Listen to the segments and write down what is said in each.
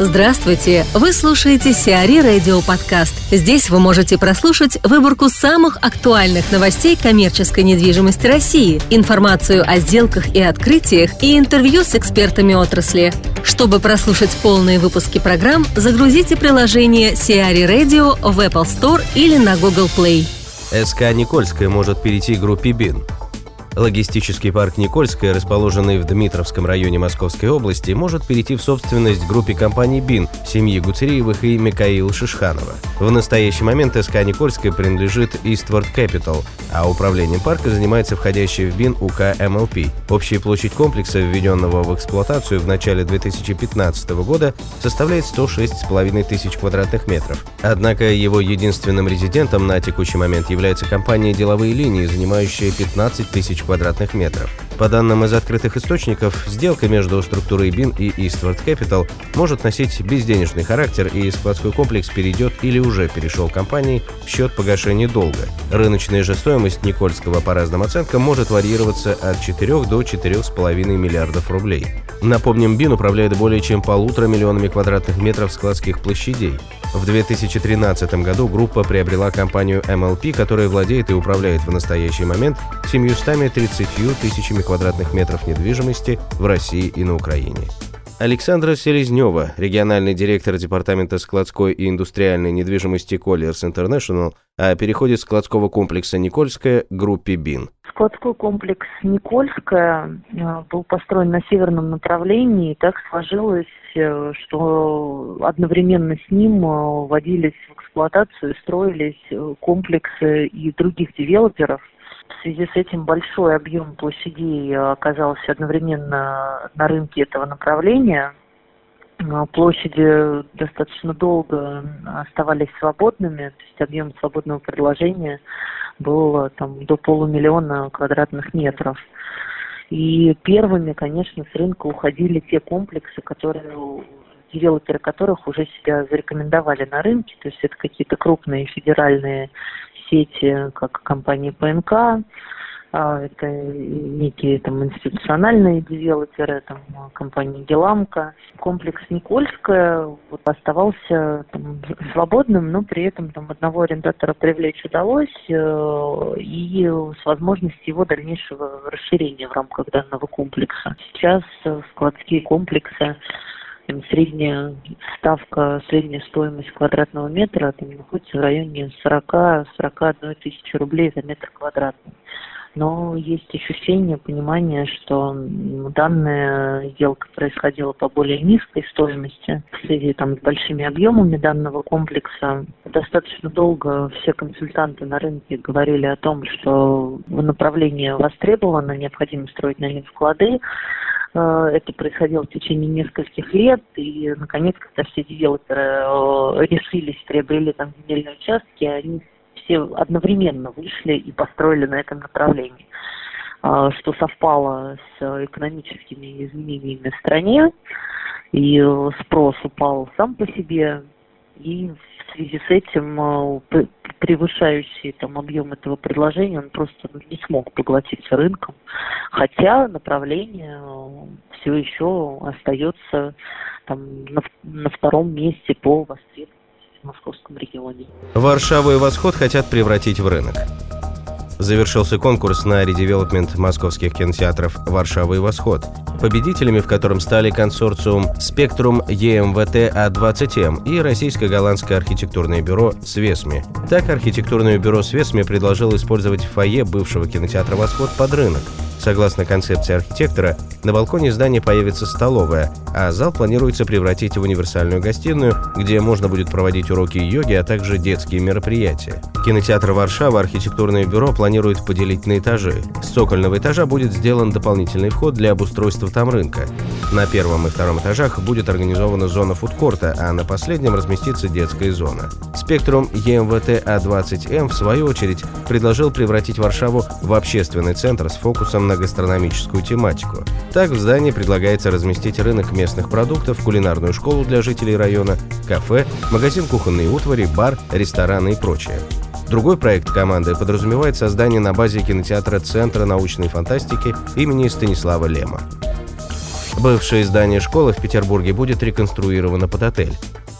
Здравствуйте! Вы слушаете Сиари Радио Подкаст. Здесь вы можете прослушать выборку самых актуальных новостей коммерческой недвижимости России, информацию о сделках и открытиях и интервью с экспертами отрасли. Чтобы прослушать полные выпуски программ, загрузите приложение Сиари Radio в Apple Store или на Google Play. СК «Никольская» может перейти к группе БИН. Логистический парк Никольская, расположенный в Дмитровском районе Московской области, может перейти в собственность группе компаний БИН, семьи Гуцериевых и Микаила Шишханова. В настоящий момент СК Никольская принадлежит Eastward Capital, а управлением парка занимается входящий в БИН УК МЛП. Общая площадь комплекса, введенного в эксплуатацию в начале 2015 года, составляет 106,5 тысяч квадратных метров. Однако его единственным резидентом на текущий момент является компания «Деловые линии», занимающая 15 тысяч квадратных метров. По данным из открытых источников, сделка между структурой BIN и Eastward Capital может носить безденежный характер, и складской комплекс перейдет или уже перешел компании в счет погашения долга. Рыночная же стоимость Никольского по разным оценкам может варьироваться от 4 до 4,5 миллиардов рублей. Напомним, БИН управляет более чем полутора миллионами квадратных метров складских площадей. В 2013 году группа приобрела компанию MLP, которая владеет и управляет в настоящий момент 730 тысячами квадратных метров недвижимости в России и на Украине. Александра Селезнева, региональный директор Департамента складской и индустриальной недвижимости Colliers International, о переходе складского комплекса «Никольская» группе БИН. Складской комплекс «Никольская» э, был построен на северном направлении. И так сложилось, э, что одновременно с ним э, вводились в эксплуатацию строились комплексы и других девелоперов – в связи с этим большой объем площадей оказался одновременно на рынке этого направления. А, площади достаточно долго оставались свободными, то есть объем свободного предложения был там, до полумиллиона квадратных метров. И первыми, конечно, с рынка уходили те комплексы, которые девелоперы которых уже себя зарекомендовали на рынке, то есть это какие-то крупные федеральные сети, как компания ПНК, а, это некие там институциональные девелоперы, там компания Геламка. Комплекс Никольская вот оставался там, свободным, но при этом там одного арендатора привлечь удалось э, и с возможностью его дальнейшего расширения в рамках данного комплекса. Сейчас э, складские комплексы там, средняя ставка, средняя стоимость квадратного метра там, находится в районе 40-41 тысячи рублей за метр квадратный. Но есть ощущение, понимание, что данная сделка происходила по более низкой стоимости в связи там, с большими объемами данного комплекса. Достаточно долго все консультанты на рынке говорили о том, что направление востребовано, необходимо строить на них вклады. Э, это происходило в течение нескольких лет, и, наконец, когда все девелоперы э, решились, приобрели там земельные участки, они все одновременно вышли и построили на этом направлении, э, что совпало с экономическими изменениями в стране, и спрос упал сам по себе, и в связи с этим превышающий там объем этого предложения, он просто не смог поглотиться рынком, хотя направление э, все еще остается там на, на втором месте по востребованности в московском регионе. Варшаву и Восход хотят превратить в рынок. Завершился конкурс на редевелопмент московских кинотеатров «Варшава и Восход», победителями в котором стали консорциум «Спектрум ЕМВТ А20М» и российско-голландское архитектурное бюро «Свесми». Так, архитектурное бюро «Свесми» предложило использовать фойе бывшего кинотеатра «Восход» под рынок – Согласно концепции архитектора, на балконе здания появится столовая, а зал планируется превратить в универсальную гостиную, где можно будет проводить уроки йоги, а также детские мероприятия. Кинотеатр Варшава архитектурное бюро планирует поделить на этажи. С цокольного этажа будет сделан дополнительный вход для обустройства там рынка. На первом и втором этажах будет организована зона фудкорта, а на последнем разместится детская зона. Спектрум ЕМВТ А20М, в свою очередь, предложил превратить Варшаву в общественный центр с фокусом гастрономическую тематику. Так в здании предлагается разместить рынок местных продуктов, кулинарную школу для жителей района, кафе, магазин кухонной утвари, бар, рестораны и прочее. Другой проект команды подразумевает создание на базе кинотеатра Центра научной фантастики имени Станислава Лема. Бывшее здание школы в Петербурге будет реконструировано под отель.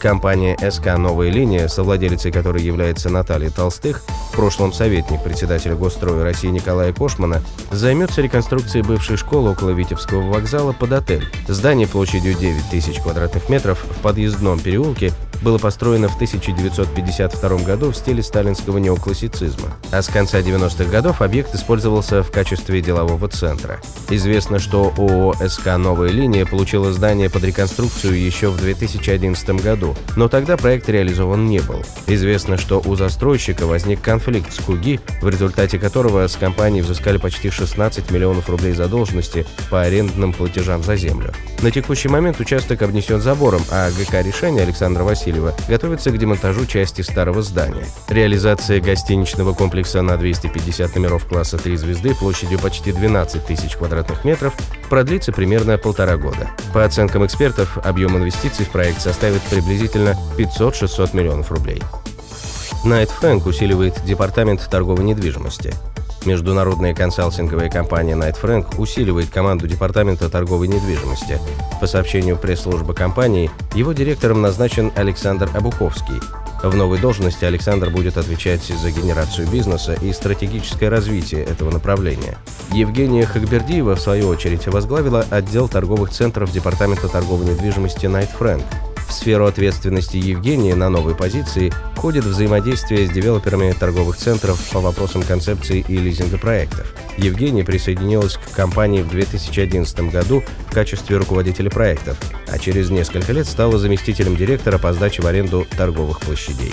Компания СК «Новая линия», совладелицей которой является Наталья Толстых, в прошлом советник председателя Госстроя России Николая Кошмана, займется реконструкцией бывшей школы около Витебского вокзала под отель. Здание площадью 9 тысяч квадратных метров в подъездном переулке было построено в 1952 году в стиле сталинского неоклассицизма, а с конца 90-х годов объект использовался в качестве делового центра. Известно, что ООО «СК Новая линия» получила здание под реконструкцию еще в 2011 году, но тогда проект реализован не был. Известно, что у застройщика возник конфликт с КУГИ, в результате которого с компании взыскали почти 16 миллионов рублей задолженности по арендным платежам за землю. На текущий момент участок обнесен забором, а ГК «Решение» Александра Васильева готовится к демонтажу части старого здания. Реализация гостиничного комплекса на 250 номеров класса 3 звезды площадью почти 12 тысяч квадратных метров продлится примерно полтора года. По оценкам экспертов, объем инвестиций в проект составит приблизительно 500-600 миллионов рублей. Найт Фрэнк усиливает департамент торговой недвижимости. Международная консалтинговая компания Knight Frank усиливает команду Департамента торговой недвижимости. По сообщению пресс-службы компании, его директором назначен Александр Абуховский. В новой должности Александр будет отвечать за генерацию бизнеса и стратегическое развитие этого направления. Евгения Хакбердиева, в свою очередь, возглавила отдел торговых центров Департамента торговой недвижимости Knight Frank – в сферу ответственности Евгения на новой позиции входит взаимодействие с девелоперами торговых центров по вопросам концепции и лизинга проектов. Евгения присоединилась к компании в 2011 году в качестве руководителя проектов, а через несколько лет стала заместителем директора по сдаче в аренду торговых площадей.